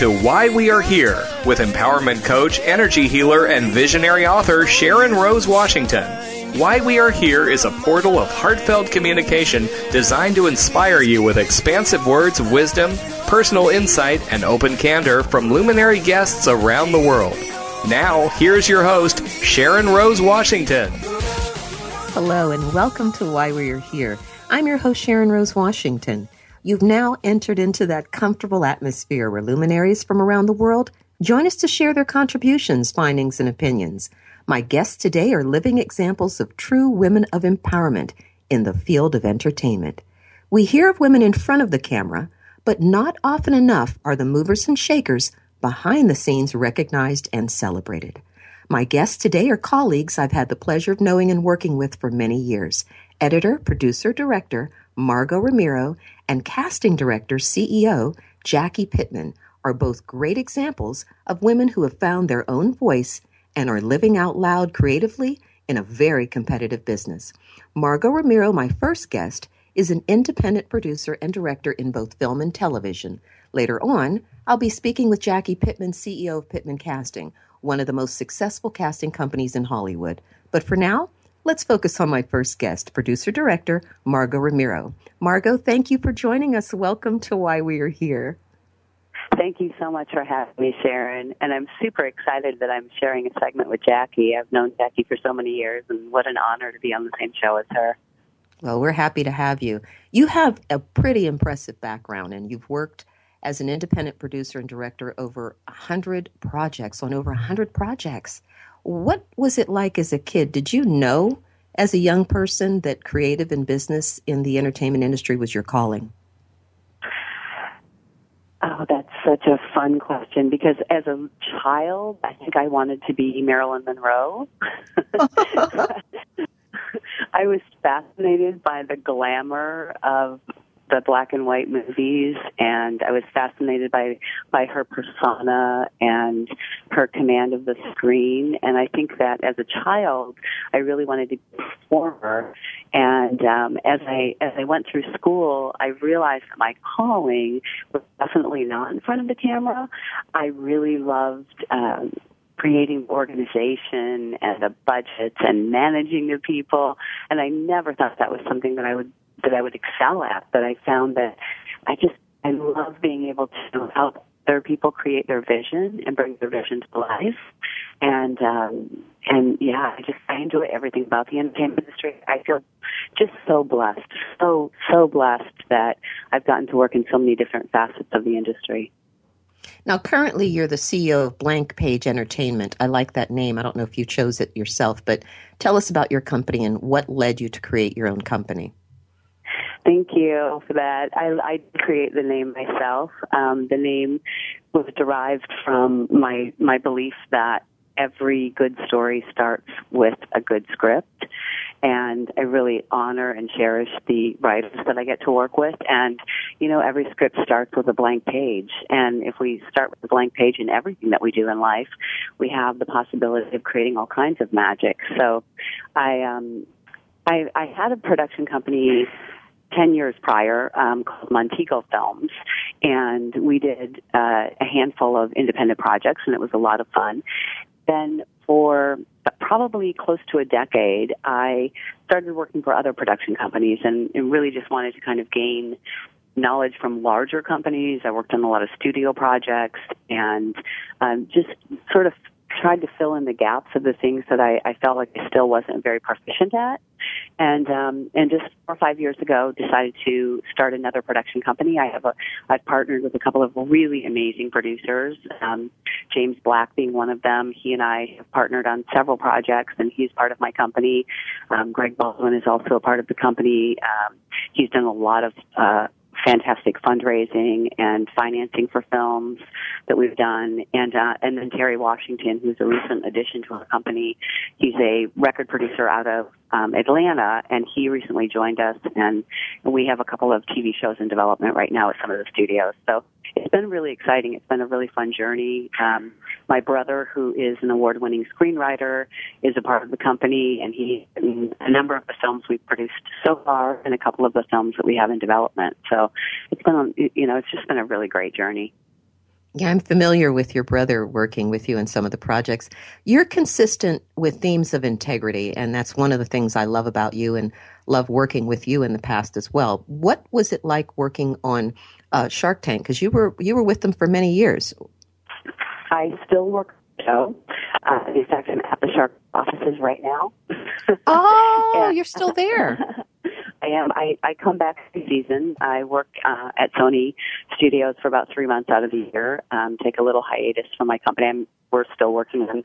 To Why We Are Here with empowerment coach, energy healer, and visionary author Sharon Rose Washington. Why We Are Here is a portal of heartfelt communication designed to inspire you with expansive words of wisdom, personal insight, and open candor from luminary guests around the world. Now, here's your host, Sharon Rose Washington. Hello, and welcome to Why We Are Here. I'm your host, Sharon Rose Washington. You've now entered into that comfortable atmosphere where luminaries from around the world join us to share their contributions, findings, and opinions. My guests today are living examples of true women of empowerment in the field of entertainment. We hear of women in front of the camera, but not often enough are the movers and shakers behind the scenes recognized and celebrated. My guests today are colleagues I've had the pleasure of knowing and working with for many years. Editor, producer, director Margo Romero and casting director, CEO Jacqui Pitman are both great examples of women who have found their own voice and are living out loud creatively in a very competitive business. Margo Romero, my first guest, is an independent producer and director in both film and television. Later on, I'll be speaking with Jacqui Pitman, CEO of Pitman Casting, one of the most successful casting companies in Hollywood. But for now, Let's focus on my first guest, producer director Margo Romero. Margo, thank you for joining us. Welcome to Why We Are Here. Thank you so much for having me, Sharon. And I'm super excited that I'm sharing a segment with Jacqui. I've known Jacqui for so many years, and what an honor to be on the same show as her. Well, we're happy to have you. You have a pretty impressive background, and you've worked as an independent producer and director over 100 projects, on over 100 projects. What was it like as a kid? Did you know as a young person that creative and business in the entertainment industry was your calling? Oh, that's such a fun question because as a child, I think I wanted to be Marilyn Monroe. I was fascinated by the glamour of the black and white movies and I was fascinated by by her persona and her command of the screen. And I think that as a child I really wanted to be a performer. And um as I as I went through school I realized that my calling was definitely not in front of the camera. I really loved um creating organization and a budget and managing the people. And I never thought that was something that I would that I would excel at. But I found that I just I love being able to help other people create their vision and bring their vision to life. And um, and yeah, I just I enjoy everything about the entertainment industry. I feel just so blessed, so so blessed that I've gotten to work in so many different facets of the industry. Now, currently, you're the CEO of Blank Page Entertainment. I like that name. I don't know if you chose it yourself, but tell us about your company and what led you to create your own company. Thank you for that. I, I create the name myself. Um, the name was derived from my my belief that every good story starts with a good script. And I really honor and cherish the writers that I get to work with. And, you know, every script starts with a blank page. And if we start with a blank page in everything that we do in life, we have the possibility of creating all kinds of magic. So I, um, I, I had a production company 10 years prior um, called Montego Films, and we did uh, a handful of independent projects, and it was a lot of fun. Then, for probably close to a decade, I started working for other production companies and, and really just wanted to kind of gain knowledge from larger companies. I worked on a lot of studio projects and um, just sort of tried to fill in the gaps of the things that I, I felt like I still wasn't very proficient at. And um, and just four or five years ago, decided to start another production company. I have a I've partnered with a couple of really amazing producers. Um, James Black being one of them. He and I have partnered on several projects, and he's part of my company. Um, Greg Baldwin is also a part of the company. Um, he's done a lot of uh, fantastic fundraising and financing for films that we've done, and uh, and then Terry Washington, who's a recent addition to our company. He's a record producer out of um, Atlanta, and he recently joined us, and we have a couple of TV shows in development right now at some of the studios. So it's been really exciting. It's been a really fun journey. Um, my brother, who is an award-winning screenwriter, is a part of the company, and he in a number of the films we've produced so far, and a couple of the films that we have in development. So it's been, you know, it's just been a really great journey. Yeah, I'm familiar with your brother working with you in some of the projects. You're consistent with themes of integrity, and that's one of the things I love about you and love working with you in the past as well. What was it like working on uh, Shark Tank? Because you were you were with them for many years. I still work show. Uh, in fact, I'm at the Shark offices right now. Oh, and, you're still there. Am. I, I come back season. I work uh, at Sony Studios for about three months out of the year. Um, take a little hiatus from my company. I'm, we're still working on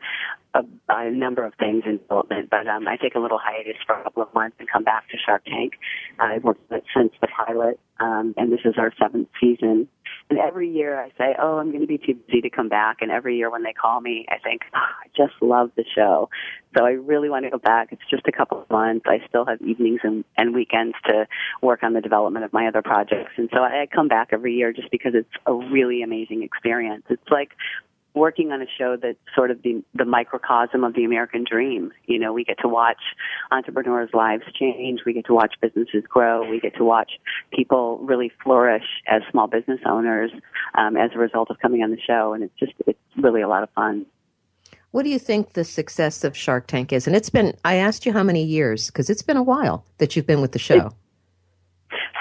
a, a number of things in development, but um, I take a little hiatus for a couple of months and come back to Shark Tank. I've worked on it since the pilot, um, and this is our seventh season. And every year I say, oh, I'm going to be too busy to come back. And every year when they call me, I think, oh, I just love the show. So I really want to go back. It's just a couple of months. I still have evenings and, and weekends to work on the development of my other projects. And so I come back every year just because it's a really amazing experience. It's like working on a show that's sort of the, the microcosm of the American dream. You know, we get to watch entrepreneurs' lives change. We get to watch businesses grow. We get to watch people really flourish as small business owners um, as a result of coming on the show. And it's just, it's really a lot of fun. What do you think the success of Shark Tank is? And it's been, I asked you how many years, because it's been a while that you've been with the show.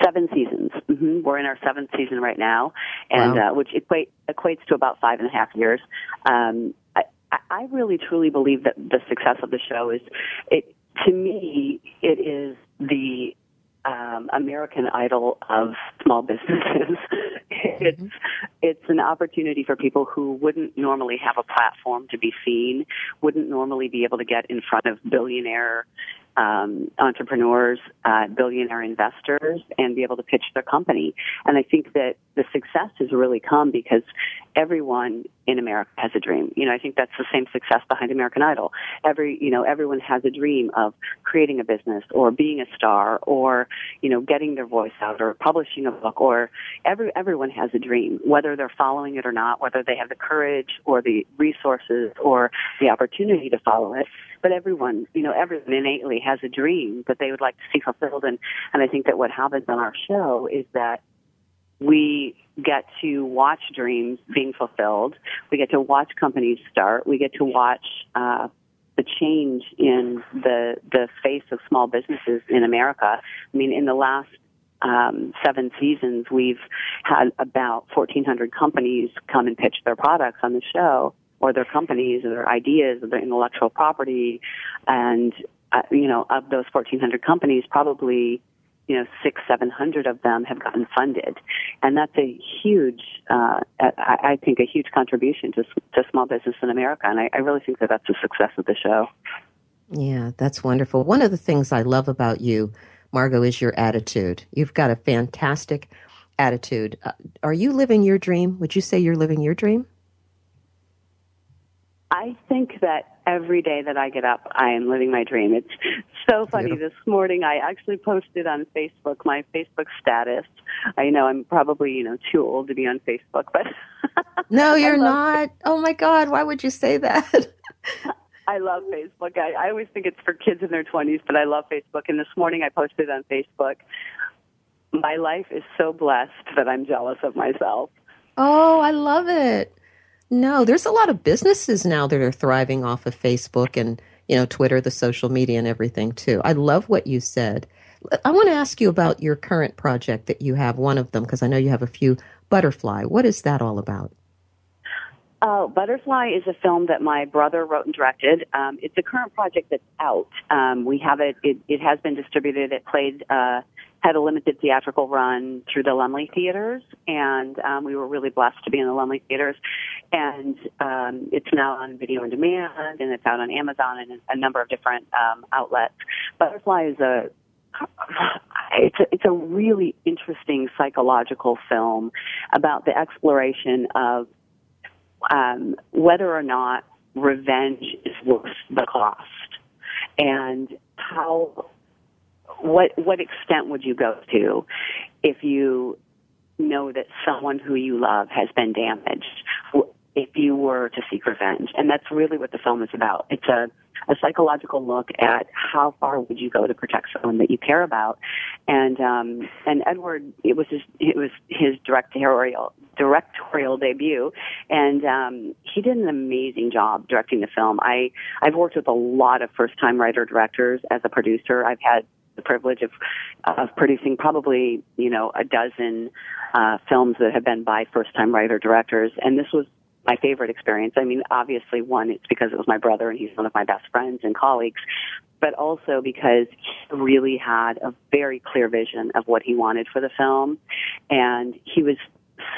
Seven seasons. Mm-hmm. We're in our seventh season right now, and wow. uh, which equate, equates to about five and a half years. Um, I, I really truly believe that the success of the show is, it to me, it is the um, American Idol of small businesses. it's mm-hmm. it's an opportunity for people who wouldn't normally have a platform to be seen, wouldn't normally be able to get in front of billionaire um, entrepreneurs, uh, billionaire investors, and be able to pitch their company. And I think that the success has really come because everyone in America has a dream. You know, I think that's the same success behind American Idol. Every, you know, everyone has a dream of creating a business or being a star or, you know, getting their voice out or publishing a book or every, everyone has a dream, whether they're following it or not, whether they have the courage or the resources or the opportunity to follow it but everyone, you know, everyone innately has a dream that they would like to see fulfilled. And, and I think that what happens on our show is that we get to watch dreams being fulfilled. We get to watch companies start. We get to watch, uh, the change in the the face of small businesses in America. I mean, in the last um, seven seasons, we've had about 1,400 companies come and pitch their products on the show, or their companies or their ideas or their intellectual property. And, uh, you know, of those 1,400 companies, probably, you know, six, 700 of them have gotten funded. And that's a huge, uh, I, think, a huge contribution to, to small business in America. And I, I really think that that's the success of the show. Yeah, that's wonderful. One of the things I love about you, Margo, is your attitude. You've got a fantastic attitude. Uh, are you living your dream? Would you say you're living your dream? I think that every day that I get up, I am living my dream. It's so funny. This morning, I actually posted on Facebook my Facebook status. I know I'm probably you know too old to be on Facebook, but no, you're not. Oh my God, why would you say that? I love Facebook. I, I always think it's for kids in their 20s, but I love Facebook. And this morning, I posted on Facebook. My life is so blessed that I'm jealous of myself. Oh, I love it. No, there's a lot of businesses now that are thriving off of Facebook and, you know, Twitter, the social media and everything too. I love what you said. I want to ask you about your current project that you have, one of them, because I know you have a few, Butterfly. What is that all about? Oh, Butterfly is a film that my brother wrote and directed. Um, it's a current project that's out. Um, we have it, it. It has been distributed. It played uh, had a limited theatrical run through the Laemmle theaters, and um, we were really blessed to be in the Laemmle theaters. And um, it's now on video on demand, and it's out on Amazon and a number of different um, outlets. Butterfly is a it's a, it's a really interesting psychological film about the exploration of um, whether or not revenge is worth the cost and how what what extent would you go to if you know that someone who you love has been damaged if you were to seek revenge and that's really what the film is about it's a a psychological look at how far would you go to protect someone that you care about. And um, and Edward, it was his it was his directorial directorial debut, and um, he did an amazing job directing the film. I I've worked with a lot of first time writer directors as a producer. I've had the privilege of of producing probably you know a dozen uh, films that have been by first time writer directors, and this was my favorite experience. I mean, obviously, one, it's because it was my brother and he's one of my best friends and colleagues, but also because he really had a very clear vision of what he wanted for the film. And he was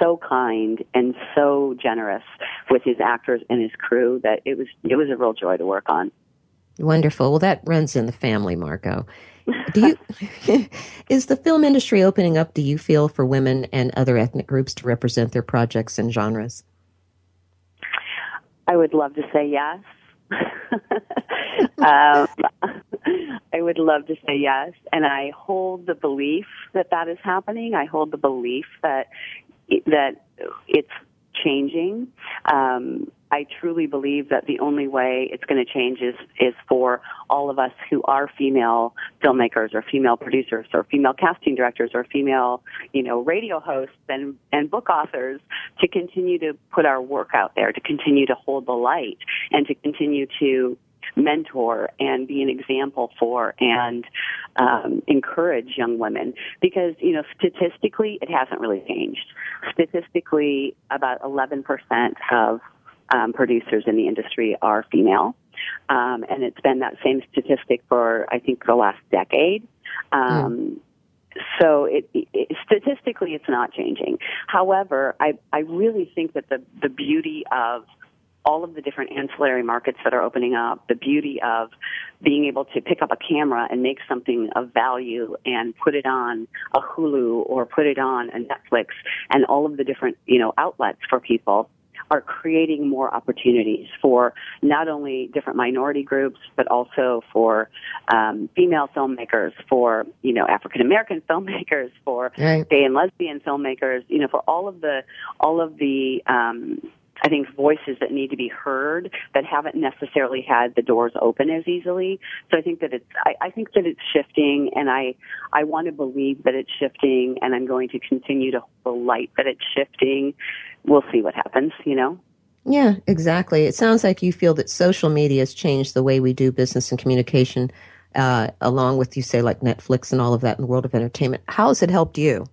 so kind and so generous with his actors and his crew that it was it was a real joy to work on. Wonderful. Well, that runs in the family, Margo. Do you is the film industry opening up? Do you feel for women and other ethnic groups to represent their projects and genres? I would love to say yes. um, I would love to say yes, and I hold the belief that that is happening. I hold the belief that that it's changing. Um, I truly believe that the only way it's going to change is is for all of us who are female filmmakers or female producers or female casting directors or female, you know, radio hosts and and book authors to continue to put our work out there, to continue to hold the light and to continue to mentor and be an example for and um, encourage young women. Because you know statistically it hasn't really changed. Statistically about 11% of um, producers in the industry are female. Um, and it's been that same statistic for, I think, the last decade. Um, mm. So it, it, statistically, it's not changing. However, I, I really think that the, the beauty of all of the different ancillary markets that are opening up, the beauty of being able to pick up a camera and make something of value and put it on a Hulu or put it on a Netflix and all of the different, you know, outlets for people are creating more opportunities for not only different minority groups, but also for um, female filmmakers, for you know African American filmmakers, for right. gay and lesbian filmmakers, you know, for all of the all of the um, I think voices that need to be heard that haven't necessarily had the doors open as easily. So I think that it's I, I think that it's shifting, and I I want to believe that it's shifting, and I'm going to continue to hold the light that it's shifting. We'll see what happens, you know. Yeah, exactly. It sounds like you feel that social media has changed the way we do business and communication, uh, along with you say like Netflix and all of that in the world of entertainment. How has it helped you?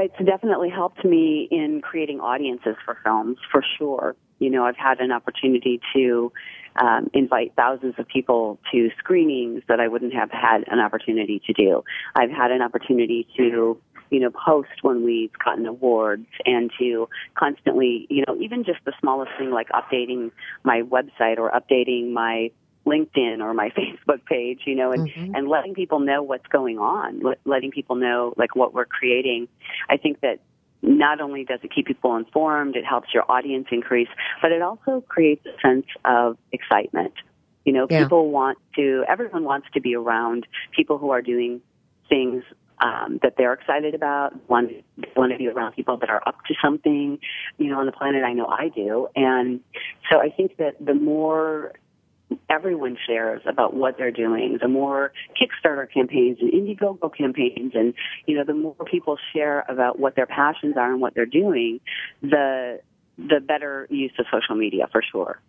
It's definitely helped me in creating audiences for films, for sure. You know, I've had an opportunity to um, invite thousands of people to screenings that I wouldn't have had an opportunity to do. I've had an opportunity to, you know, post when we've gotten awards and to constantly, you know, even just the smallest thing like updating my website or updating my LinkedIn or my Facebook page, you know, and, mm-hmm. and letting people know what's going on, letting people know like what we're creating. I think that not only does it keep people informed, it helps your audience increase, but it also creates a sense of excitement. You know, yeah. people want to, everyone wants to be around people who are doing things um, that they're excited about. Want want to be around people that are up to something, you know, on the planet. I know I do, and so I think that the more everyone shares about what they're doing. The more Kickstarter campaigns and Indiegogo campaigns, and you know, the more people share about what their passions are and what they're doing, the the better use of social media for sure.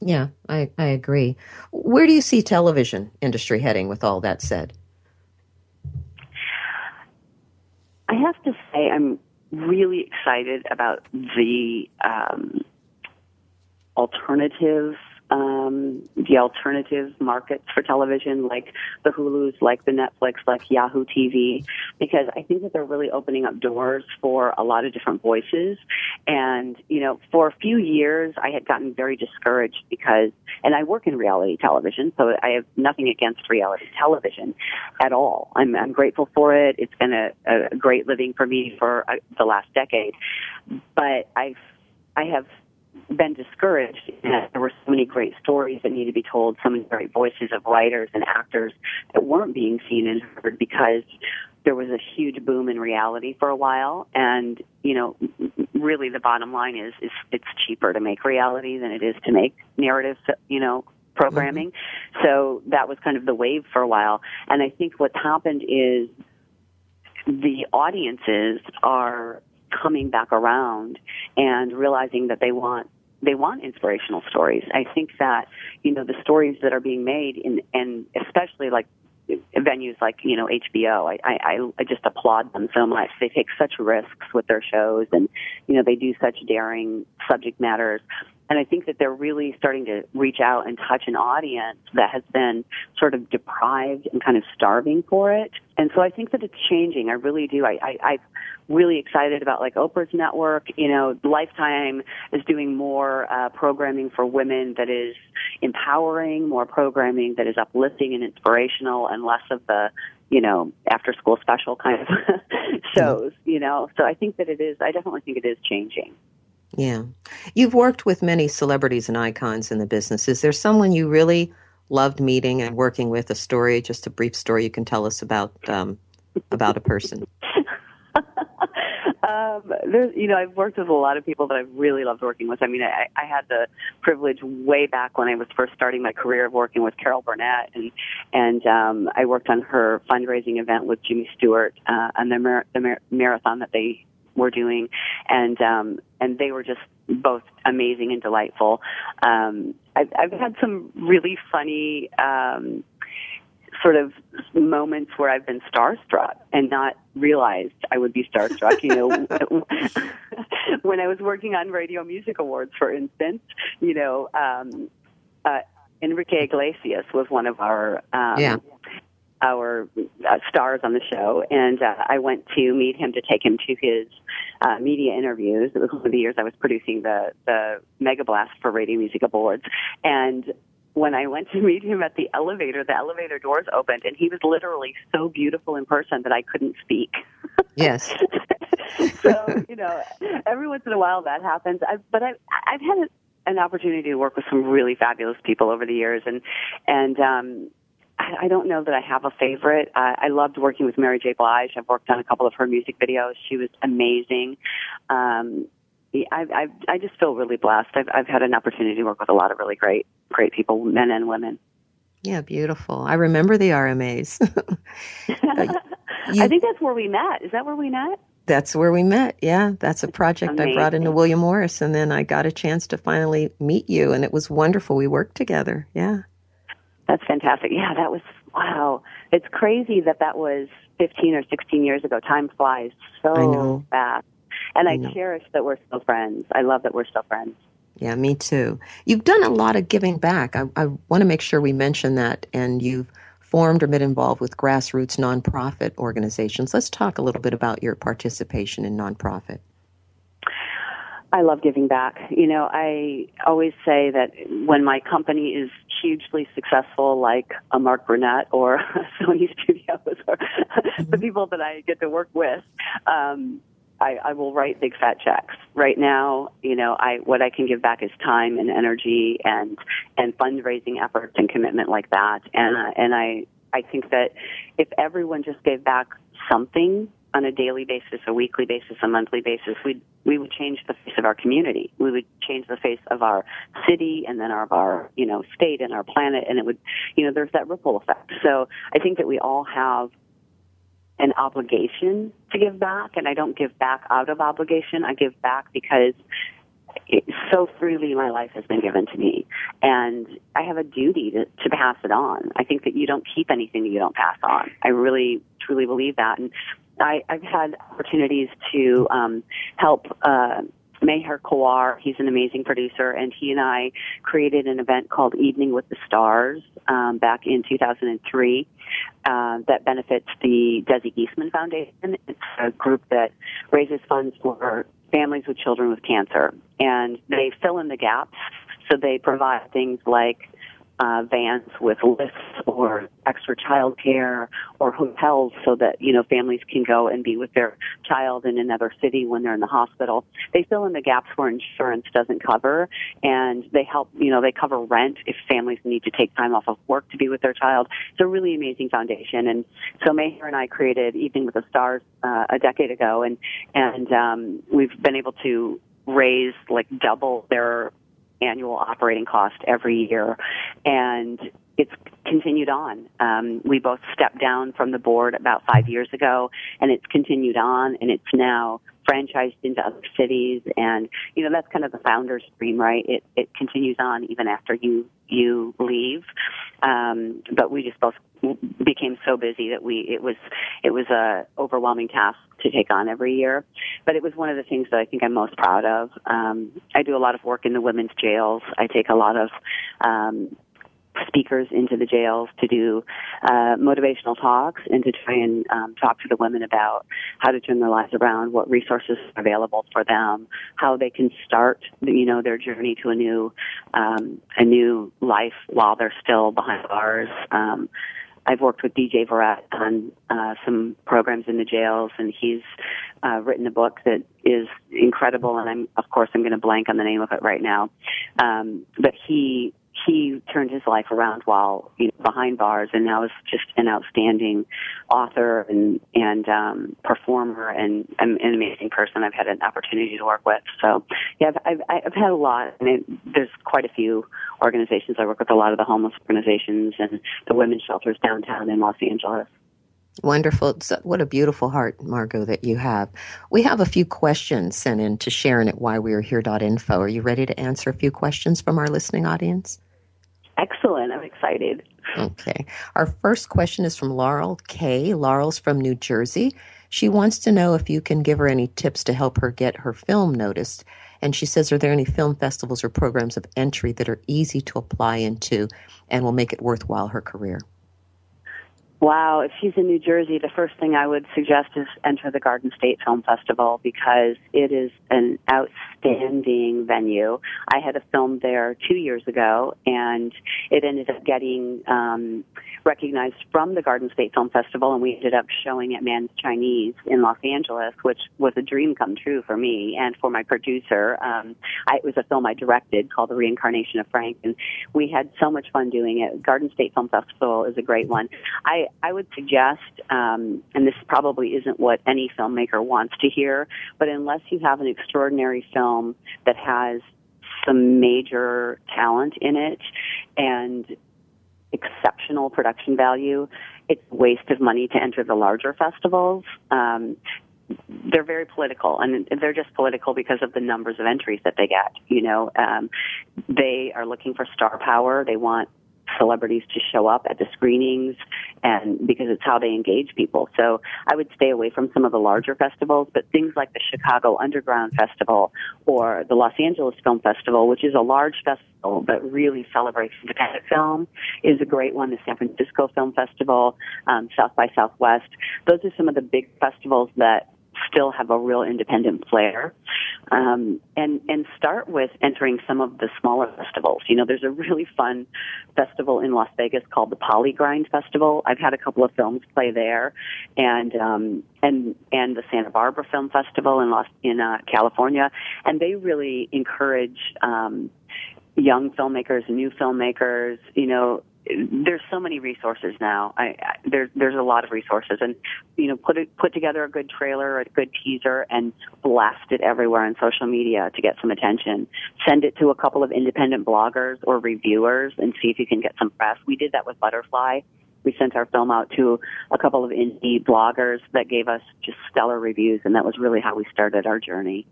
Yeah, I, I agree. Where do you see television industry heading with all that said? I have to say I'm really excited about the um, alternative um, the alternative markets for television, like the Hulu's, like the Netflix, like Yahoo TV, because I think that they're really opening up doors for a lot of different voices. And, you know, for a few years, I had gotten very discouraged because, and I work in reality television, so I have nothing against reality television at all. I'm, I'm grateful for it. It's been a, a great living for me for uh, the last decade. But I've, I have been discouraged. That there were so many great stories that need to be told, so many great voices of writers and actors that weren't being seen and heard because there was a huge boom in reality for a while. And you know really the bottom line is is it's cheaper to make reality than it is to make narrative you know programming. Mm-hmm. so that was kind of the wave for a while. And i think what's happened is the audiences are coming back around and realizing that they want they want inspirational stories. I think that you know the stories that are being made in and especially like venues like you know HBO. I, I I just applaud them so much. They take such risks with their shows, and you know they do such daring subject matters. And I think that they're really starting to reach out and touch an audience that has been sort of deprived and kind of starving for it. And so I think that it's changing. I really do. I, I, I'm really excited about like Oprah's network. You know, Lifetime is doing more uh, programming for women that is empowering, more programming that is uplifting and inspirational, and less of the you know after school special kind of shows. You know, so I think that it is. I definitely think it is changing. Yeah. You've worked with many celebrities and icons in the business. Is there someone you really loved meeting and working with? A story, just a brief story you can tell us about um, about a person. um, there's, you know, I've worked with a lot of people that I've really loved working with. I mean, I, I had the privilege way back when I was first starting my career of working with Carol Burnett, and and um, I worked on her fundraising event with Jimmy Stewart uh, on the, mar- the mar- marathon that they were doing, and um, and they were just both amazing and delightful. Um, I've, I've had some really funny. Um, sort of moments where I've been starstruck and not realized I would be starstruck. You know, when I was working on Radio Music Awards, for instance, you know, um, uh, Enrique Iglesias was one of our um, yeah our uh, stars on the show, and uh, I went to meet him to take him to his uh, media interviews. It was one of the years I was producing the the Mega Blast for Radio Music Awards, and when I went to meet him at the elevator, the elevator doors opened, and he was literally so beautiful in person that I couldn't speak. Yes. so you know, every once in a while that happens. I've, but I've I've had an opportunity to work with some really fabulous people over the years, and and um, I don't know that I have a favorite. Uh, I loved working with Mary J. Blige. I've worked on a couple of her music videos. She was amazing. Um, I, I, I just feel really blessed. I've, I've had an opportunity to work with a lot of really great, great people, men and women. Yeah, beautiful. I remember the RMAs. you, I think that's where we met. Is that where we met? That's where we met. Yeah, that's a project Amazing. I brought into William Morris, and then I got a chance to finally meet you, and it was wonderful. We worked together. Yeah. That's fantastic. Yeah, that was wow. It's crazy that that was 15 or 16 years ago. Time flies so fast. And I, cherish that we're still friends. I love that we're still friends. Yeah, me too. You've done a lot of giving back. I, I want to make sure we mention that. And you've formed or been involved with grassroots nonprofit organizations. Let's talk a little bit about your participation in nonprofit. I love giving back. You know, I always say that when my company is hugely successful, like a Mark Burnett or Sony Studios or mm-hmm. the people that I get to work with, um, I, I will write big fat checks. Right now, you know, I what I can give back is time and energy and and fundraising efforts and commitment like that. And uh, and I I think that if everyone just gave back something on a daily basis, a weekly basis, a monthly basis, we we would change the face of our community. We would change the face of our city and then of our you know state and our planet, and it would you know there's that ripple effect. So I think that we all have an obligation to give back, and I don't give back out of obligation. I give back because it, so freely my life has been given to me, and I have a duty to, to pass it on. I think that you don't keep anything that you don't pass on. I really truly believe that, and I, I've had opportunities to um, help. Uh, Meher Kawar, he's an amazing producer, and he and I created an event called Evening with the Stars um, back in 2003 uh, that benefits the Desi Geisman Foundation. It's a group that raises funds for families with children with cancer, and they fill in the gaps. So they provide things like uh, vans with lifts or extra child care or hotels so that, you know, families can go and be with their child in another city when they're in the hospital. They fill in the gaps where insurance doesn't cover and they help, you know, they cover rent if families need to take time off of work to be with their child. It's a really amazing foundation. And so Meher and I created Evening with the Stars uh, a decade ago and, and um, we've been able to raise like double their annual operating cost every year. And it's continued on. Um, we both stepped down from the board about five years ago, and it's continued on, and it's now franchised into other cities. And you know that's kind of the founder's dream, right? It it continues on even after you you leave. Um, but we just both became so busy that we it was it was a overwhelming task to take on every year. But it was one of the things that I think I'm most proud of. Um, I do a lot of work in the women's jails. I take a lot of um, speakers into the jails to do uh, motivational talks and to try and um, talk to the women about how to turn their lives around, what resources are available for them, how they can start, you know, their journey to a new, um, a new life while they're still behind bars. Um, I've worked with DJ Verrett on uh, some programs in the jails, and he's uh, written a book that is incredible. And I'm, of course, I'm going to blank on the name of it right now. Um, but he he turned his life around while you know, behind bars, and now is just an outstanding author and and um, performer and an, amazing person. I've had an opportunity to work with. So yeah, I've I've, I've had a lot. I mean, there's quite a few organizations. I work with a lot of the homeless organizations and the women's shelters downtown in Los Angeles. Wonderful. What a beautiful heart, Margo, that you have. We have a few questions sent in to Sharon at whywearehere.info. Are you ready to answer a few questions from our listening audience? Excellent. I'm excited. Okay. Our first question is from Laurel K. Laurel's from New Jersey. She wants to know if you can give her any tips to help her get her film noticed. And she says, Are there any film festivals or programs of entry that are easy to apply into and will make it worthwhile her career? Wow, if she's in New Jersey, the first thing I would suggest is enter the Garden State Film Festival because it is an outstanding venue. I had a film there two years ago, and it ended up getting um, recognized from the Garden State Film Festival, and we ended up showing at Mann's Chinese in Los Angeles, which was a dream come true for me and for my producer. Um, I, it was a film I directed called The Reincarnation of Frank, and we had so much fun doing it. Garden State Film Festival is a great one. I I, would suggest, um, and this probably isn't what any filmmaker wants to hear, but unless you have an extraordinary film that has some major talent in it and exceptional production value, it's a waste of money to enter the larger festivals. Um, they're very political and they're just political because of the numbers of entries that they get you know? Um, they are looking for star power. They want celebrities to show up at the screenings and because it's how they engage people. So I would stay away from some of the larger festivals, but things like the Chicago Underground Festival or the Los Angeles Film Festival, which is a large festival but really celebrates independent film, is a great one. The San Francisco Film Festival, um, South by Southwest. Those are some of the big festivals that still have a real independent flair. Um, and and start with entering some of the smaller festivals. You know, there's a really fun festival in Las Vegas called the PollyGrind Festival. I've had a couple of films play there, and um, and and the Santa Barbara Film Festival in Los in uh, California, and they really encourage. Um, young filmmakers, new filmmakers, you know, there's so many resources now. I, I there's there's a lot of resources, and you know, put it, put together a good trailer, a good teaser, and blast it everywhere on social media to get some attention. Send it to a couple of independent bloggers or reviewers, and see if you can get some press. We did that with Butterfly. We sent our film out to a couple of indie bloggers that gave us just stellar reviews, and that was really how we started our journey.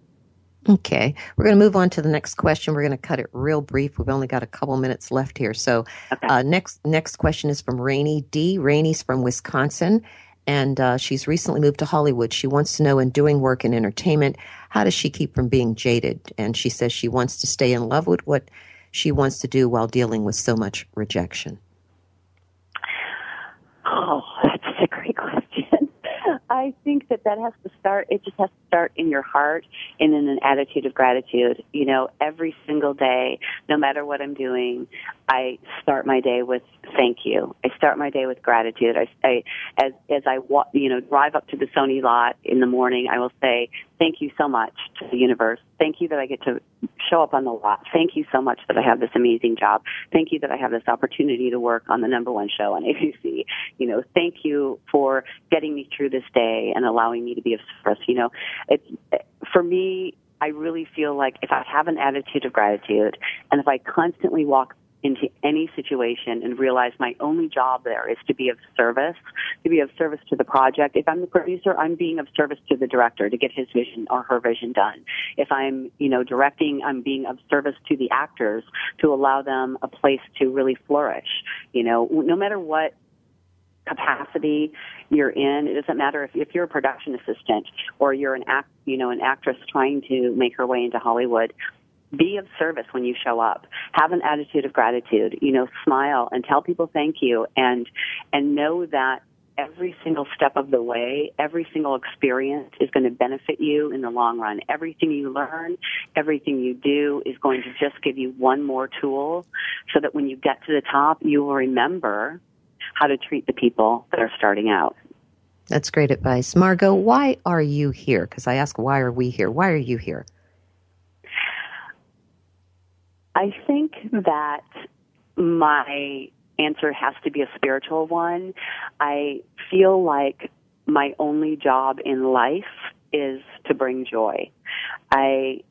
Okay. We're going to move on to the next question. We're going to cut it real brief. We've only got a couple minutes left here. So, okay. uh, next next question is from Rainy D. Rainy's from Wisconsin, and uh, she's recently moved to Hollywood. She wants to know in doing work in entertainment, how does she keep from being jaded? And she says she wants to stay in love with what she wants to do while dealing with so much rejection. Oh, that's a great question. I think that that has to start, it just has to start in your heart and in an attitude of gratitude. You know, every single day, no matter what I'm doing, I start my day with thank you. I start my day with gratitude. I, I as as I you know, drive up to the Sony lot in the morning, I will say thank you so much to the universe. Thank you that I get to show up on the lot. Thank you so much that I have this amazing job. Thank you that I have this opportunity to work on the number one show on ABC. You know, thank you for getting me through this day and allowing me to be of service. You know, it's for me. I really feel like if I have an attitude of gratitude and if I constantly walk into any situation and realize my only job there is to be of service, to be of service to the project. If I'm the producer, I'm being of service to the director to get his vision or her vision done. If I'm, you know, directing, I'm being of service to the actors to allow them a place to really flourish. You know, no matter what capacity you're in. It doesn't matter if, if you're a production assistant or you're an act, you know, an actress trying to make her way into Hollywood be of service when you show up. Have an attitude of gratitude. You know smile and tell people thank you and and know that every single step of the way every single experience is going to benefit you in the long run. Everything you learn everything you do is going to just give you one more tool so that when you get to the top you will remember how to treat the people that are starting out. That's great advice. Margo why are you here? Because i ask why are we here? Why are you here I think that my answer has to be a spiritual one. I feel like my only job in life is to bring joy. I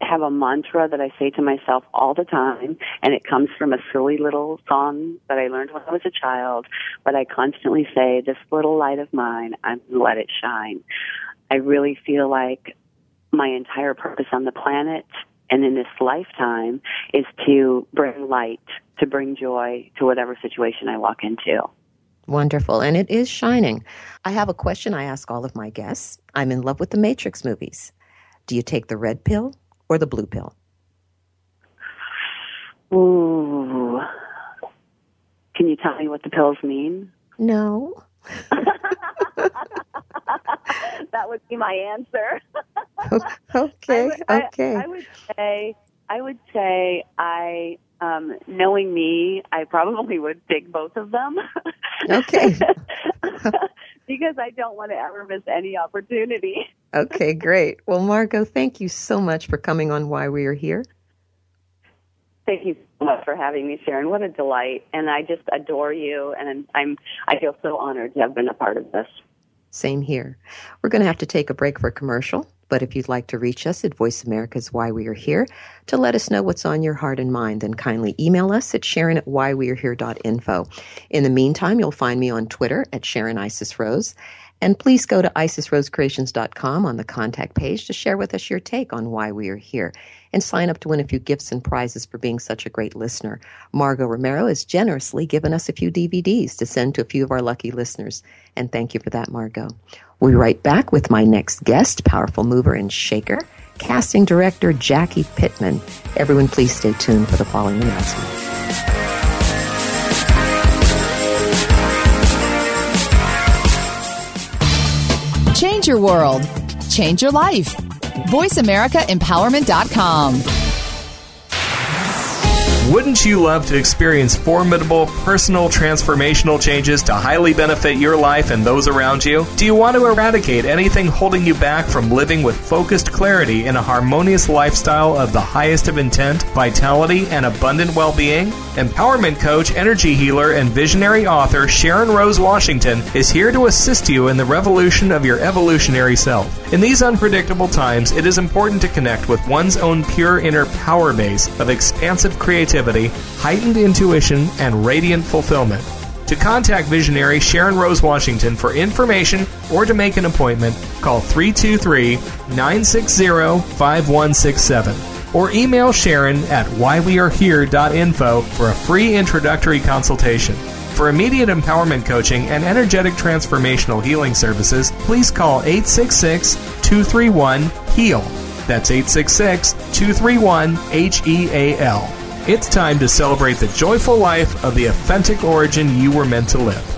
have a mantra that I say to myself all the time, and it comes from a silly little song that I learned when I was a child, but I constantly say, This little light of mine, I'm to let it shine. I really feel like my entire purpose on the planet and in this lifetime is to bring light, to bring joy to whatever situation I walk into. Wonderful. And it is shining. I have a question I ask all of my guests. I'm in love with the Matrix movies. Do you take the red pill or the blue pill? Ooh. Can you tell me what the pills mean? No. that would be my answer. okay. I would, okay. I, I, would say I would say I um knowing me, I probably would take both of them. okay. because I don't want to ever miss any opportunity. okay, great. Well, Margo, thank you so much for coming on Why We Are Here. Thank you so much for having me, Sharon. What a delight. And I just adore you and I'm I feel so honored to have been a part of this. Same here. We're going to have to take a break for a commercial, but if you'd like to reach us at Voice America's Why We Are Here to let us know what's on your heart and mind, then kindly email us at Sharon at whywearehere.info. In the meantime, you'll find me on Twitter at Sharon Isis Rose. And please go to isisrosecreations.com on the contact page to share with us your take on why we are here and sign up to win a few gifts and prizes for being such a great listener. Margo Romero has generously given us a few DVDs to send to a few of our lucky listeners. And thank you for that, Margo. We'll be right back with my next guest, powerful mover and shaker, casting director Jacqui Pitman. Everyone, please stay tuned for the following announcement. Change your world. Change your life. VoiceAmericaEmpowerment.com. Wouldn't you love to experience formidable personal transformational changes to highly benefit your life and those around you? Do you want to eradicate anything holding you back from living with focused clarity in a harmonious lifestyle of the highest of intent, vitality, and abundant well being? Empowerment coach, energy healer, and visionary author Sharon Rose Washington is here to assist you in the revolution of your evolutionary self. In these unpredictable times, it is important to connect with one's own pure inner power base of expansive creativity heightened intuition, and radiant fulfillment. To contact visionary Sharon Rose Washington for information or to make an appointment, call 323 960 5167 or email Sharon at whywearehere.info for a free introductory consultation. For immediate empowerment coaching and energetic transformational healing services, please call 866 231 HEAL. That's 866 231 HEAL. It's time to celebrate the joyful life of the authentic origin you were meant to live.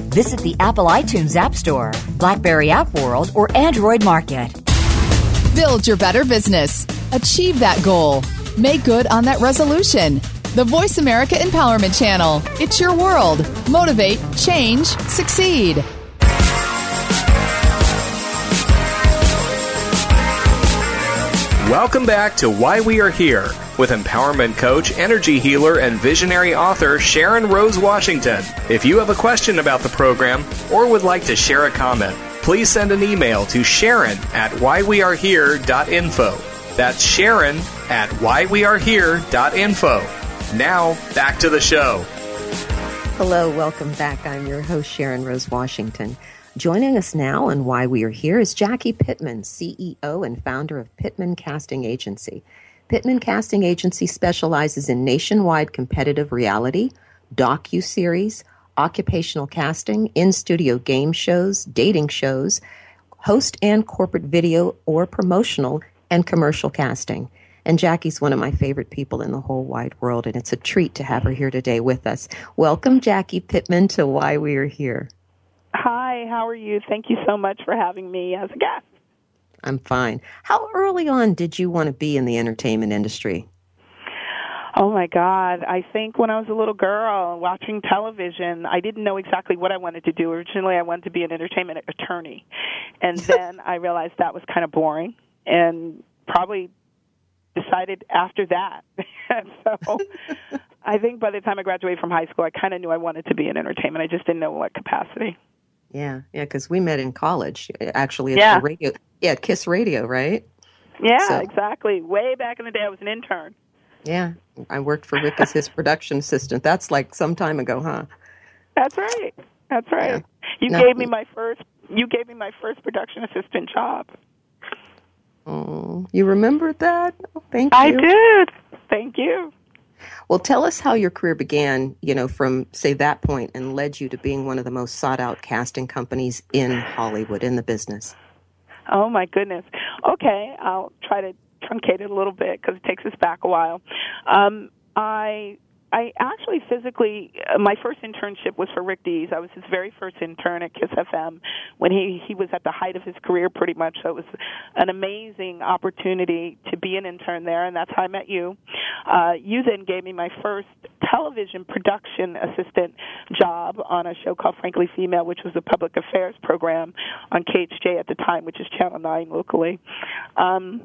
Visit the Apple iTunes App Store, Blackberry App World, or Android Market. Build your better business. Achieve that goal. Make good on that resolution. The Voice America Empowerment Channel. It's your world. Motivate, change, succeed. Welcome back to Why We Are Here with empowerment coach, energy healer, and visionary author Sharon Rose Washington. If you have a question about the program or would like to share a comment, please send an email to Sharon at whywearehere.info. That's Sharon at whywearehere.info. Now, back to the show. Hello, welcome back. I'm your host, Sharon Rose Washington. Joining us now and why we are here is Jacqui Pitman, CEO and founder of Pitman Casting Agency. Pitman Casting Agency specializes in nationwide competitive reality, docu-series, occupational casting, in-studio game shows, dating shows, host and corporate video or promotional and commercial casting. And Jacqui's one of my favorite people in the whole wide world, and it's a treat to have her here today with us. Welcome, Jacqui Pitman, to Why We Are Here. Hi, how are you? Thank you so much for having me as a guest. I'm fine. How early on did you want to be in the entertainment industry? Oh my God. I think when I was a little girl watching television, I didn't know exactly what I wanted to do. Originally, I wanted to be an entertainment attorney. And then I realized that was kind of boring and probably decided after that. so I think by the time I graduated from high school, I kind of knew I wanted to be in entertainment. I just didn't know what capacity. Yeah, yeah, because we met in college. Actually, at Yeah. the radio. Yeah, Kiss Radio, right? Yeah, So- exactly. Way back in the day, I was an intern. Yeah, I worked for Rick as his production assistant. That's like some time ago, huh? That's right. That's right. You No. gave me my first. You gave me my first production assistant job. Oh, you remembered that? Oh, thank you. I did. Thank you. Well, tell us how your career began. You know, from say that point, and led you to being one of the most sought out casting companies in Hollywood in the business. Oh my goodness. Okay, I'll try to truncate it a little bit because it takes us back a while. Um, I I actually physically uh, my first internship was for Rick Dees. I was his very first intern at Kiss FM when he he was at the height of his career pretty much. So it was an amazing opportunity to be an intern there, and that's how I met you. Uh, you then gave me my first television production assistant job on a show called Frankly Female, which was a public affairs program on KHJ at the time, which is Channel 9 locally. Um,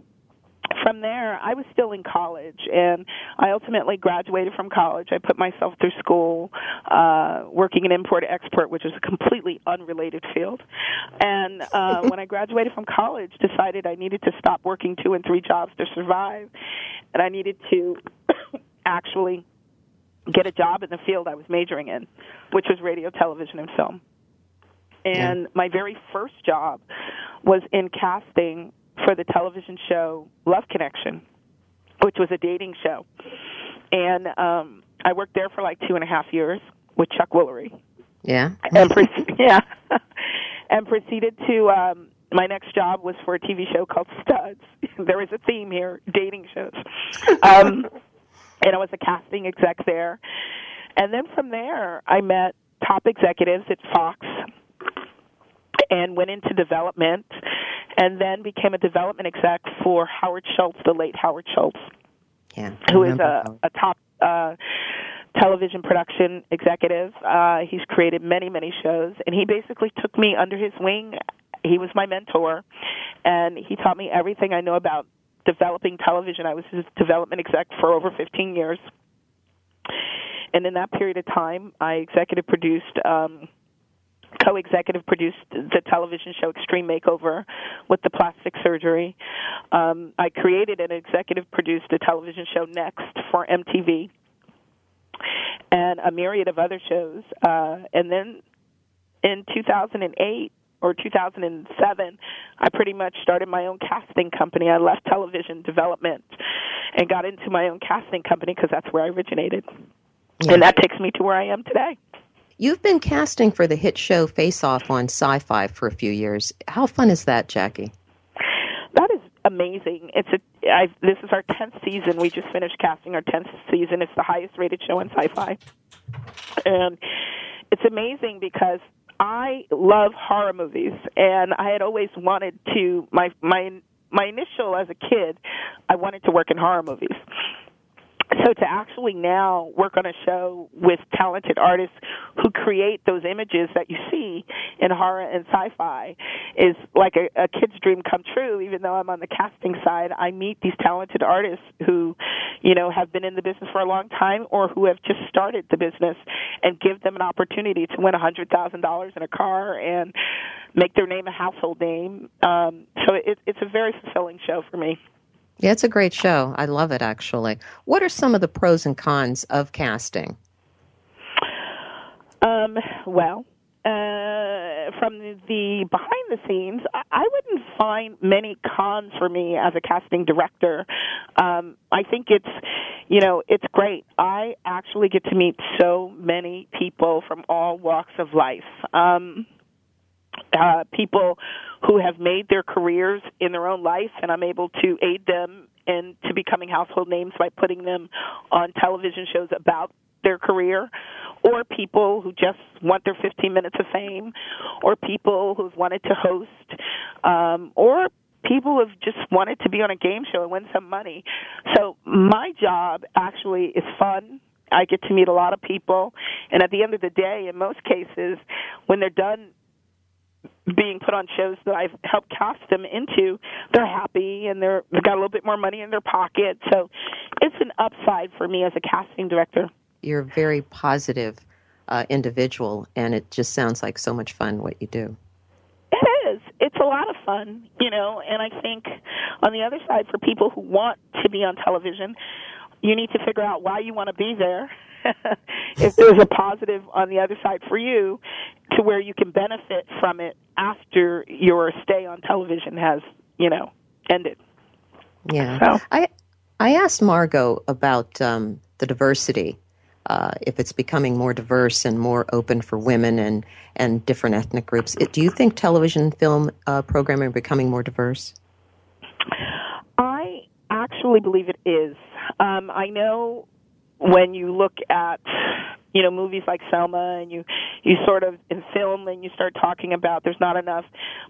from there, I was still in college, and I ultimately graduated from college. I put myself through school, uh, working in import export, which is a completely unrelated field. And uh, when I graduated from college, decided I needed to stop working two and three jobs to survive, and I needed to actually get a job in the field I was majoring in, which was radio, television, and film. And my very first job was in casting for the television show Love Connection, which was a dating show. And um, I worked there for like two and a half years with Chuck Woolery, Yeah. and pre- yeah, and proceeded to. Um, my next job was for a TV show called Studs. there is a theme here: dating shows. Um, and I was a casting exec there. And then from there, I met top executives at Fox and went into development and then became a development exec for Howard Schultz, the late Howard Schultz, Yeah. Who is a, a top uh, television production executive. Uh, he's created many, many shows, and he basically took me under his wing. He was my mentor, and he taught me everything I know about developing television. I was his development exec for over 15 years. and in that period of time, I executive produced. Um, co-executive produced the television show Extreme Makeover with the plastic surgery. Um, I created and executive produced a television show Next for MTV and a myriad of other shows. Uh, and then in 2008 or 2007, I pretty much started my own casting company. I left television development and got into my own casting company because that's where I originated. Yeah. And that takes me to where I am today. You've been casting for the hit show Face Off on Syfy for a few years. How fun is that, Jacqui? That is amazing. It's a I, this is our tenth season. We just finished casting our tenth season. It's the highest rated show in sci-fi, and it's amazing because I love horror movies, and I had always wanted to. My my my initial as a kid, I wanted to work in horror movies so to actually now work on a show with talented artists who create those images that you see in horror and sci-fi is like a, a kid's dream come true. Even though i'm on the casting side i meet these talented artists who you know have been in the business for a long time or who have just started the business and give them an opportunity to win a hundred thousand dollars in a car and make their name a household name. Um so it, it's a very fulfilling show for me yeah, it's a great show. I love it actually. What are some of the pros and cons of casting? Um, well, uh, from the behind the scenes, I wouldn't find many cons for me as a casting director. Um, I think it's, you know, it's great. I actually get to meet so many people from all walks of life. Um, uh, people who have made their careers in their own life, and I'm able to aid them into becoming household names by putting them on television shows about their career, or people who just want their 15 minutes of fame, or people who've wanted to host, um, or people who have just wanted to be on a game show and win some money. So my job actually is fun. I get to meet a lot of people, and at the end of the day, in most cases, when they're done being put on shows that I've helped cast them into, they're happy and they're they've got a little bit more money in their pocket. So it's an upside for me as a casting director. You're a very positive uh, individual, and it just sounds like so much fun what you do. It is. It's a lot of fun, you know, and I think on the other side, for people who want to be on television, you need to figure out why you want to be there if there's a positive on the other side for you to where you can benefit from it after your stay on television has, you know, ended. Yeah. So. I I asked Margo about um, the diversity, uh, if it's becoming more diverse and more open for women and, and different ethnic groups. do you think television film uh, programming are becoming more diverse? I actually believe it is. Um, I know when you look at you know movies like Selma and you you sort of in film and you start talking about there's not enough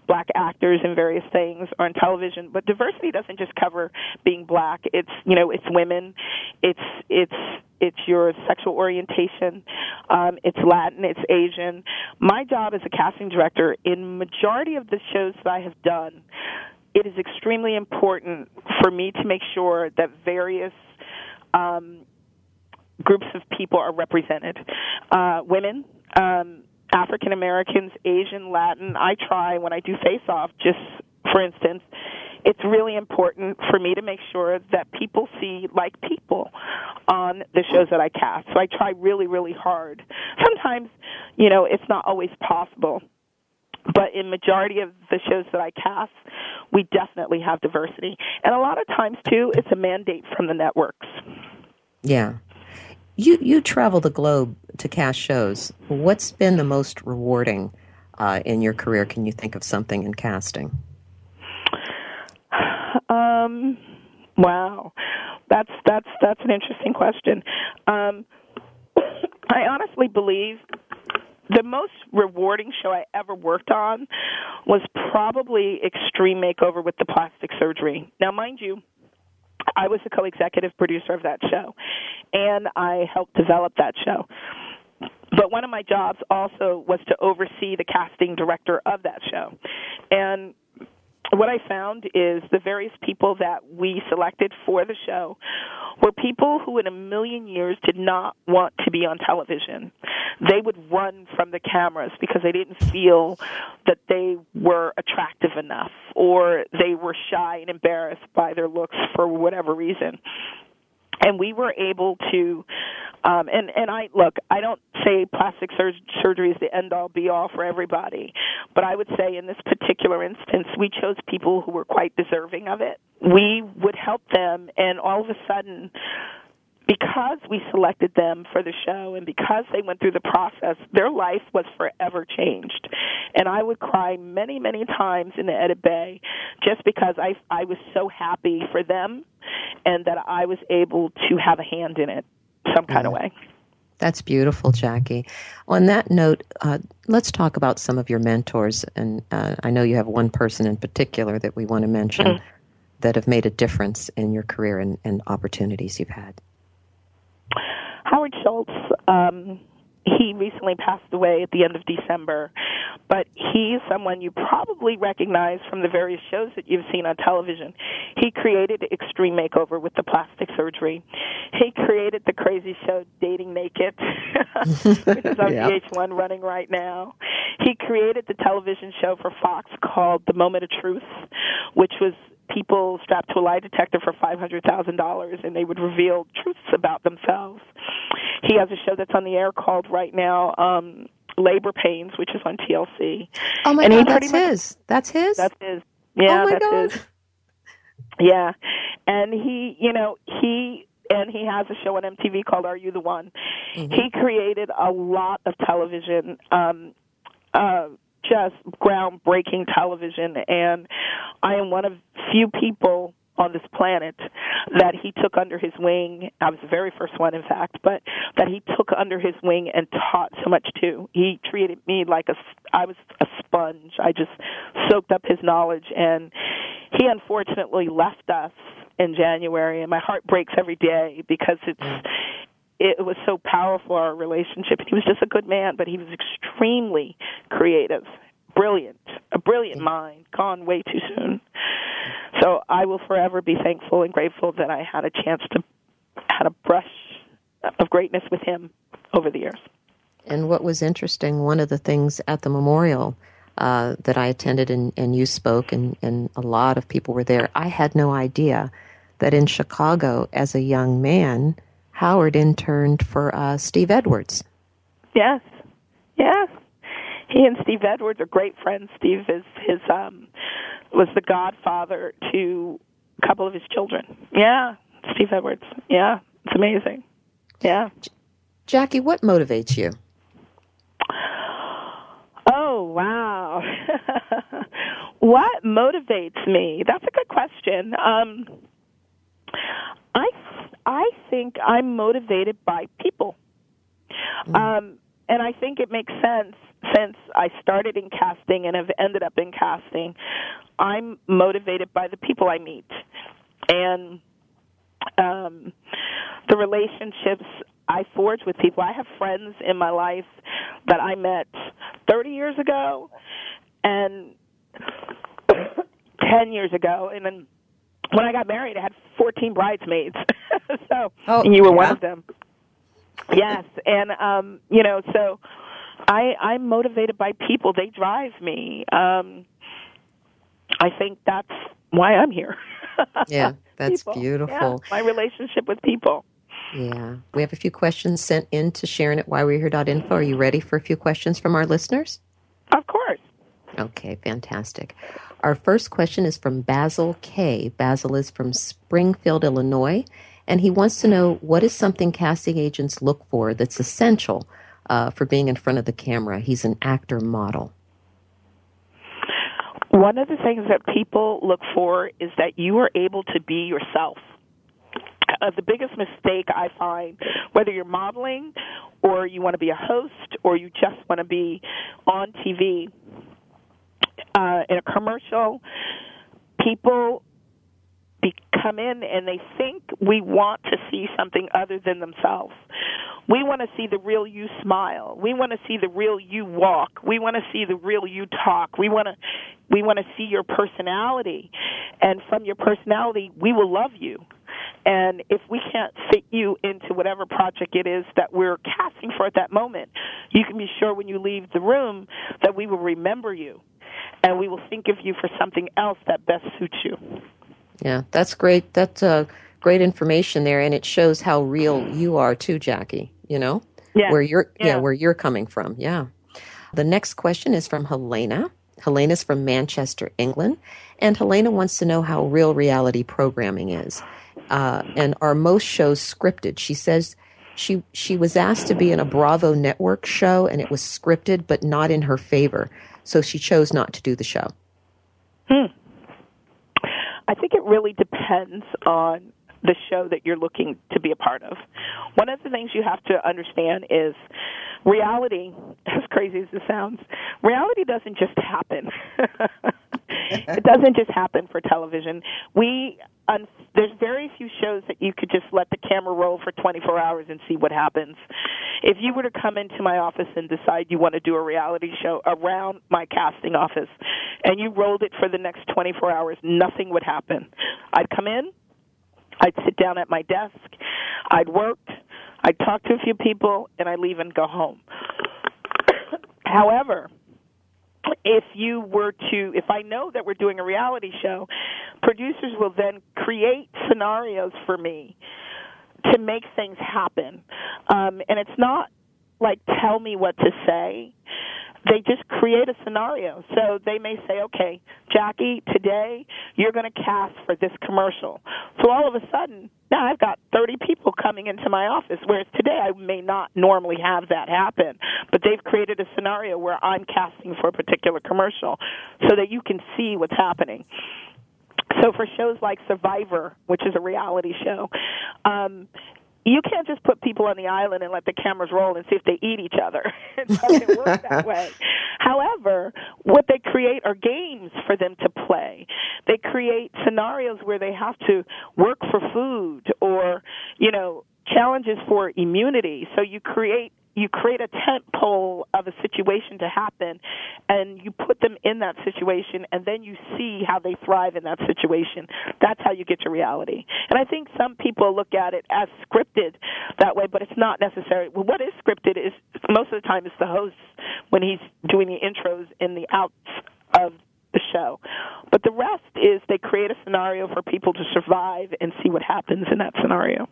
black actors in various things or in television. But diversity doesn't just cover being black. It's you know it's women. It's it's it's your sexual orientation. Um it's latin. It's asian. My job as a casting director in majority of the shows that i have done it is extremely important for me to make sure that various um groups of people are represented. Uh, women, um, African Americans, Asian, Latin. I try when I do face off, just for instance, it's really important for me to make sure that people see like people on the shows that I cast. So I try really, really hard. Sometimes, you know, it's not always possible. But in majority of the shows that I cast, we definitely have diversity. And a lot of times too, it's a mandate from the networks. Yeah. You you travel the globe to cast shows. What's been the most rewarding uh, in your career? Can you think of something in casting? Um, wow, that's that's that's an interesting question. Um, I honestly believe the most rewarding show I ever worked on was probably Extreme Makeover with the plastic surgery. Now, mind you, I was the co-executive producer of that show, and I helped develop that show. But one of my jobs also was to oversee the casting director of that show, and what I found is the various people that we selected for the show were people who in a million years did not want to be on television. They would run from the cameras because they didn't feel that they were attractive enough or they were shy and embarrassed by their looks for whatever reason and we were able to um and and I look I don't say plastic sur- surgery is the end all be all for everybody but I would say in this particular instance we chose people who were quite deserving of it. We would help them and all of a sudden because we selected them for the show and because they went through the process, their life was forever changed. And I would cry many, many times in the edit bay just because I I was so happy for them and that I was able to have a hand in it some kind mm-hmm. of way. That's beautiful, Jacqui. On that note, uh, let's talk about some of your mentors. And uh, I know you have one person in particular that we want to mention mm-hmm. that have made a difference in your career and, and opportunities you've had. Howard Schultz, um, he recently passed away at the end of December, but he's someone you probably recognize from the various shows that you've seen on television. He created Extreme Makeover with the plastic surgery. He created the crazy show Dating Naked, which is on yeah. VH1 running right now. He created the television show for Fox called The Moment of Truth, which was people strapped to a lie detector for $500,000 and they would reveal truths about themselves. He has a show that's on the air called right now um Labor Pains, which is on TLC. Oh my god. and god, that's much, his. That's his. That's his. Yeah, oh my god. his. Yeah. And he, you know, he and he has a show on MTV called Are You the One? Mm-hmm. He created a lot of television um uh just groundbreaking television and I am one of few people on this planet that he took under his wing. I was the very first one, in fact, but that he took under his wing and taught so much to. He treated me like a I was a sponge. I just soaked up his knowledge, and he unfortunately left us in January, and my heart breaks every day because it's mm. It was so powerful our relationship. He was just a good man, but he was extremely creative, brilliant, a brilliant mind, gone way too soon. So I will forever be thankful and grateful that I had a chance to had a brush of greatness with him over the years. And what was interesting, one of the things at the memorial uh, that I attended and, and you spoke, and, and a lot of people were there, I had no idea that in Chicago, as a young man, Howard interned for uh, Steve Edwards. Yes, yes. He and Steve Edwards are great friends. Steve is his um, was the godfather to a couple of his children. Yeah, Steve Edwards. Yeah, it's amazing. Yeah. Jacqui, what motivates you? Oh, wow. what motivates me? That's a good question. Um, I I think I'm motivated by people. Mm. Um, and I think it makes sense since I started in casting and have ended up in casting. I'm motivated by the people I meet and um, the relationships I forge with people. I have friends in my life that I met 30 years ago and 10 years ago, and then when I got married, I had 14 bridesmaids. so, oh, you were yeah. one of them. Yes, and um, you know, so I I'm motivated by people. They drive me. Um, I think that's why I'm here. yeah, that's people. beautiful. Yeah, my relationship with people. Yeah. We have a few questions sent in to Sharon at whywe'rehere.info. Are you ready for a few questions from our listeners? Of course. Okay, fantastic. Our first question is from Basil K. Basil is from Springfield, Illinois, and he wants to know what is something casting agents look for that's essential uh, for being in front of the camera. He's an actor model. One of the things that people look for is that you are able to be yourself. Uh, the biggest mistake I find, whether you're modeling or you want to be a host or you just want to be on TV, uh, in a commercial, people be, come in and they think we want to see something other than themselves. We want to see the real you smile. We want to see the real you walk. We want to see the real you talk. We want to we want to see your personality. And from your personality, we will love you. And if we can't fit you into whatever project it is that we're casting for at that moment, you can be sure when you leave the room that we will remember you and we will think of you for something else that best suits you. Yeah, that's great. That's uh, great information there, and it shows how real you are too, Jacqui. You know, yeah. where you're, yeah. yeah, where you're coming from. Yeah. The next question is from Helena. Helena's from Manchester, England, and Helena wants to know how real reality programming is uh, and are most shows scripted? She says she she was asked to be in a Bravo network show and it was scripted but not in her favor, so she chose not to do the show. Hmm. I think it really depends on the show that you're looking to be a part of. One of the things you have to understand is reality, as crazy as it sounds, reality doesn't just happen. it doesn't just happen for television. We um, there's very few shows that you could just let the camera roll for 24 hours and see what happens. If you were to come into my office and decide you want to do a reality show around my casting office and you rolled it for the next 24 hours, nothing would happen. I'd come in, I'd sit down at my desk, I'd work, I'd talk to a few people, and I'd leave and go home. However, if you were to if i know that we're doing a reality show producers will then create scenarios for me to make things happen um and it's not like tell me what to say they just create a scenario. So they may say, okay, Jacqui, today you're going to cast for this commercial. So all of a sudden, now I've got 30 people coming into my office, whereas today I may not normally have that happen. But they've created a scenario where I'm casting for a particular commercial so that you can see what's happening. So for shows like Survivor, which is a reality show, um, you can't just put people on the island and let the cameras roll and see if they eat each other. it doesn't work that way. However, what they create are games for them to play. They create scenarios where they have to work for food or, you know, challenges for immunity. So you create you create a tent pole of a situation to happen and you put them in that situation and then you see how they thrive in that situation that's how you get to reality and i think some people look at it as scripted that way but it's not necessary well, what is scripted is most of the time it's the host when he's doing the intros in the outs of the show. But the rest is they create a scenario for people to survive and see what happens in that scenario.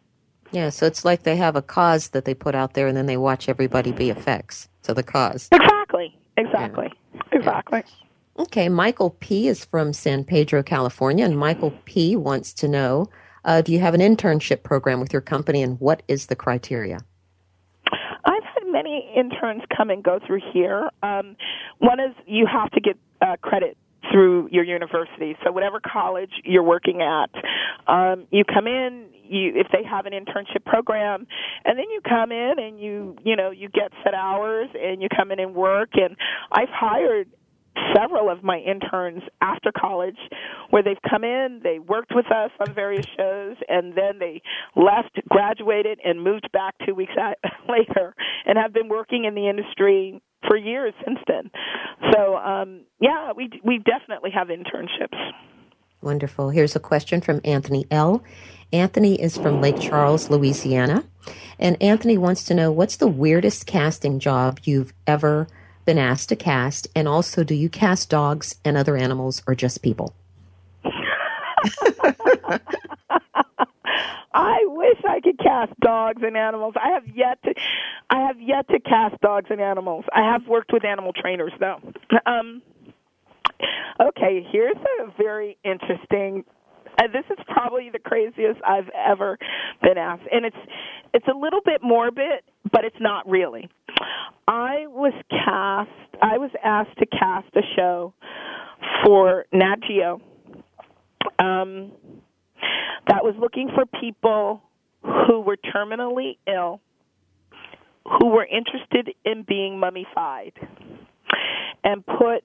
Yeah, so it's like they have a cause that they put out there and then they watch everybody be effects. So the cause. Exactly. Exactly. Yeah. Exactly. Yeah. Okay, Michael P. is from San Pedro, California, and Michael P. wants to know uh, do you have an internship program with your company and what is the criteria? I've had many interns come and go through here. Um, one is you have to get uh, credit through your university. So whatever college you're working at, um, you come in. You if they have an internship program, and then you come in and you you know you get set hours and you come in and work. And I've hired several of my interns after college where they've come in, they worked with us on various shows, and then they left, graduated, and moved back two weeks later and have been working in the industry for years since then. So, um, yeah, we, we definitely have internships. Wonderful. Here's a question from Anthony L. Anthony is from Lake Charles, Louisiana. And Anthony wants to know what's the weirdest casting job you've ever been asked to cast? And also, do you cast dogs and other animals or just people? I wish I could cast dogs and animals. I have yet to I have yet to cast dogs and animals. I have worked with animal trainers though. Um Okay, here's a very interesting uh, this is probably the craziest I've ever been asked, and it's it's a little bit morbid, but it's not really. I was cast. I was asked to cast a show for Nat Geo um, that was looking for people who were terminally ill, who were interested in being mummified, and put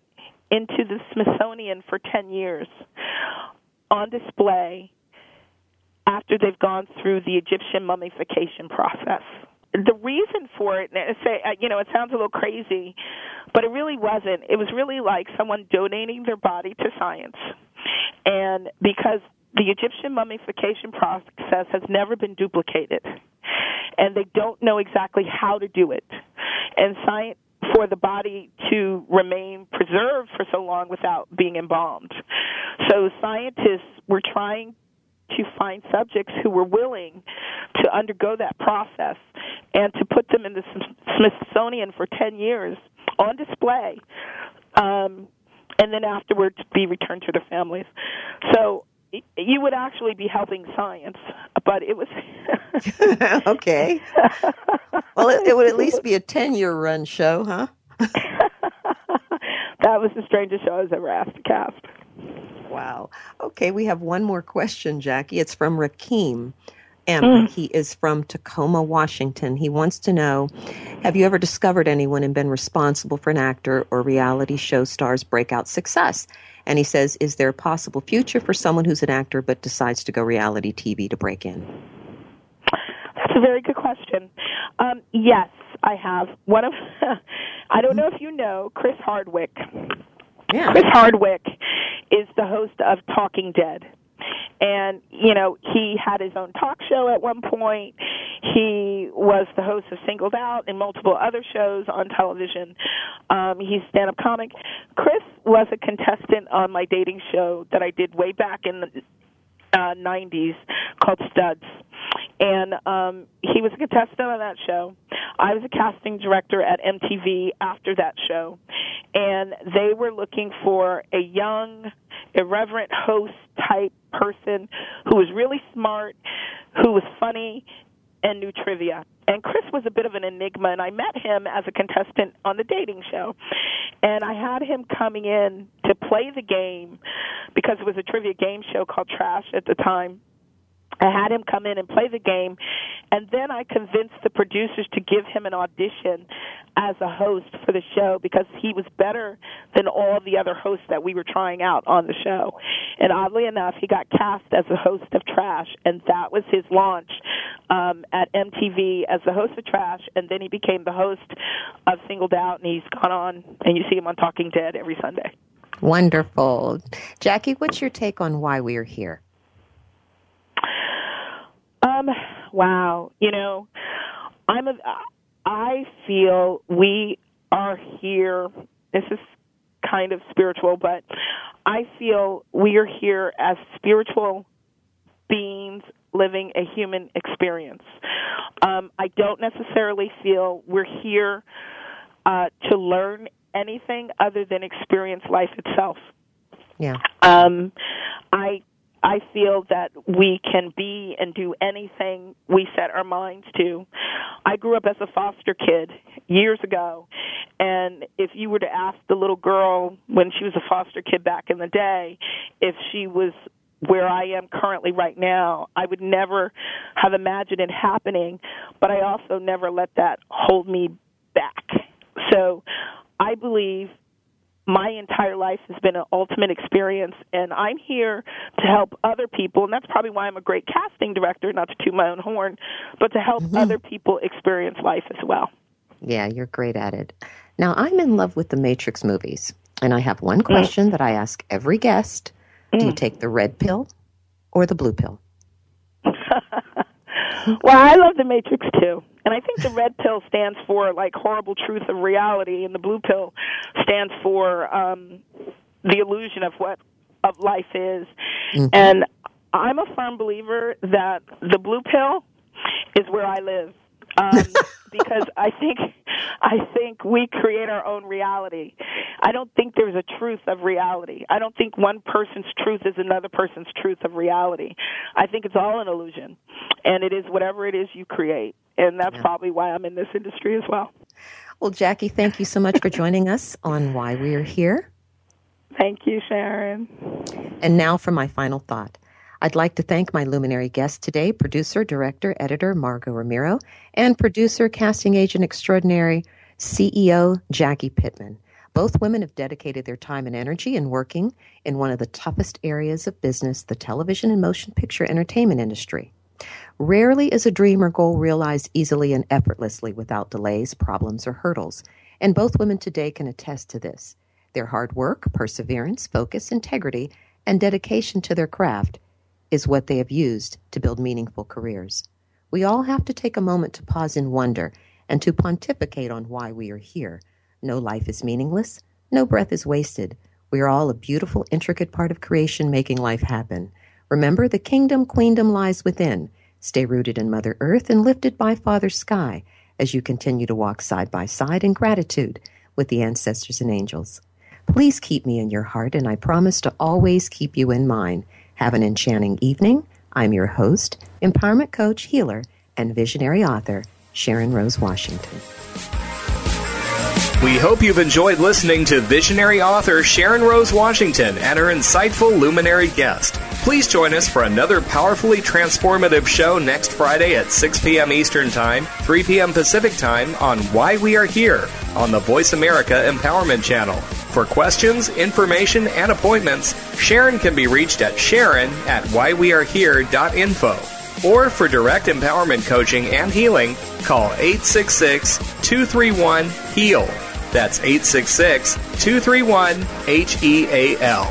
into the Smithsonian for 10 years on display after they've gone through the Egyptian mummification process. The reason for it, say, uh, you know, it sounds a little crazy, but it really wasn't. It was really like someone donating their body to science. And because the Egyptian mummification process has never been duplicated, and they don't know exactly how to do it. And science for the body to remain preserved for so long without being embalmed. So scientists were trying to find subjects who were willing to undergo that process and to put them in the Smithsonian for 10 years on display, um, and then afterwards be returned to their families. So you would actually be helping science, but it was okay. Well, it, it, would at least be a ten-year run show, huh? that was the strangest show I was ever asked to cast. Wow. Okay, we have one more question, Jacqui. It's from Rakim. And mm. he is from Tacoma, Washington. He wants to know Have you ever discovered anyone and been responsible for an actor or reality show star's breakout success? And he says, Is there a possible future for someone who's an actor but decides to go reality TV to break in? That's a very good question. Um, yes, I have. One of, I don't know if you know, Chris Hardwick. Yeah. Chris Hardwick is the host of Talking Dead. And, you know, he had his own talk show at one point. He was the host of Singled Out and multiple other shows on television. Um, he's stand up comic. Chris was a contestant on my dating show that I did way back in the uh, 90s called Studs. And um, he was a contestant on that show. I was a casting director at MTV after that show. And they were looking for a young, irreverent host type person who was really smart, who was funny, and knew trivia. And Chris was a bit of an enigma, and I met him as a contestant on the dating show. And I had him coming in to play the game because it was a trivia game show called Trash at the time. I had him come in and play the game, and then I convinced the producers to give him an audition as a host for the show because he was better than all the other hosts that we were trying out on the show. And oddly enough, he got cast as a host of Trash, and that was his launch um, at MTV as the host of Trash, and then he became the host of Singled Out, and he's gone on, and you see him on Talking Dead every Sunday. Wonderful. Jacqui, what's your take on why we are here? Um, wow. You know, I'm a, I feel we are here. This is kind of spiritual, but I feel we are here as spiritual beings living a human experience. Um, I don't necessarily feel we're here uh, to learn anything other than experience life itself. Yeah. Um, I I feel that we can be and do anything we set our minds to. I grew up as a foster kid years ago, and if you were to ask the little girl when she was a foster kid back in the day if she was where I am currently right now, I would never have imagined it happening, but I also never let that hold me back. So I believe my entire life has been an ultimate experience and I'm here to help other people and that's probably why I'm a great casting director not to toot my own horn but to help mm-hmm. other people experience life as well. Yeah, you're great at it. Now I'm in love with the Matrix movies and I have one question mm. that I ask every guest. Mm. Do you mm. take the red pill or the blue pill? well, I love the Matrix too. And I think the red pill stands for like horrible truth of reality, and the blue pill stands for um, the illusion of what of life is. Mm-hmm. And I'm a firm believer that the blue pill is where I live. Um, because I think I think we create our own reality. I don't think there's a truth of reality. I don't think one person's truth is another person's truth of reality. I think it's all an illusion, and it is whatever it is you create, and that's yeah. probably why I'm in this industry as well. Well, Jacqui, thank you so much for joining us on Why We Are Here. Thank you, Sharon. And now for my final thought. I'd like to thank my luminary guest today, producer, director, editor Margo Romero, and producer, casting agent extraordinary, CEO Jacqui Pitman. Both women have dedicated their time and energy in working in one of the toughest areas of business, the television and motion picture entertainment industry. Rarely is a dream or goal realized easily and effortlessly without delays, problems, or hurdles, and both women today can attest to this. Their hard work, perseverance, focus, integrity, and dedication to their craft is what they have used to build meaningful careers. We all have to take a moment to pause in wonder and to pontificate on why we are here. No life is meaningless, no breath is wasted. We are all a beautiful, intricate part of creation making life happen. Remember, the kingdom, queendom lies within. Stay rooted in Mother Earth and lifted by Father Sky as you continue to walk side by side in gratitude with the ancestors and angels. Please keep me in your heart, and I promise to always keep you in mind. Have an enchanting evening. I'm your host, empowerment coach, healer, and visionary author, Sharon Rose Washington. We hope you've enjoyed listening to visionary author Sharon Rose Washington and her insightful luminary guest. Please join us for another powerfully transformative show next Friday at 6 p.m. Eastern Time, 3 p.m. Pacific Time on Why We Are Here on the Voice America Empowerment Channel. For questions, information, and appointments, Sharon can be reached at sharon at whywearehere.info. Or for direct empowerment coaching and healing, call 866 231 HEAL. That's 866 231 H E A L.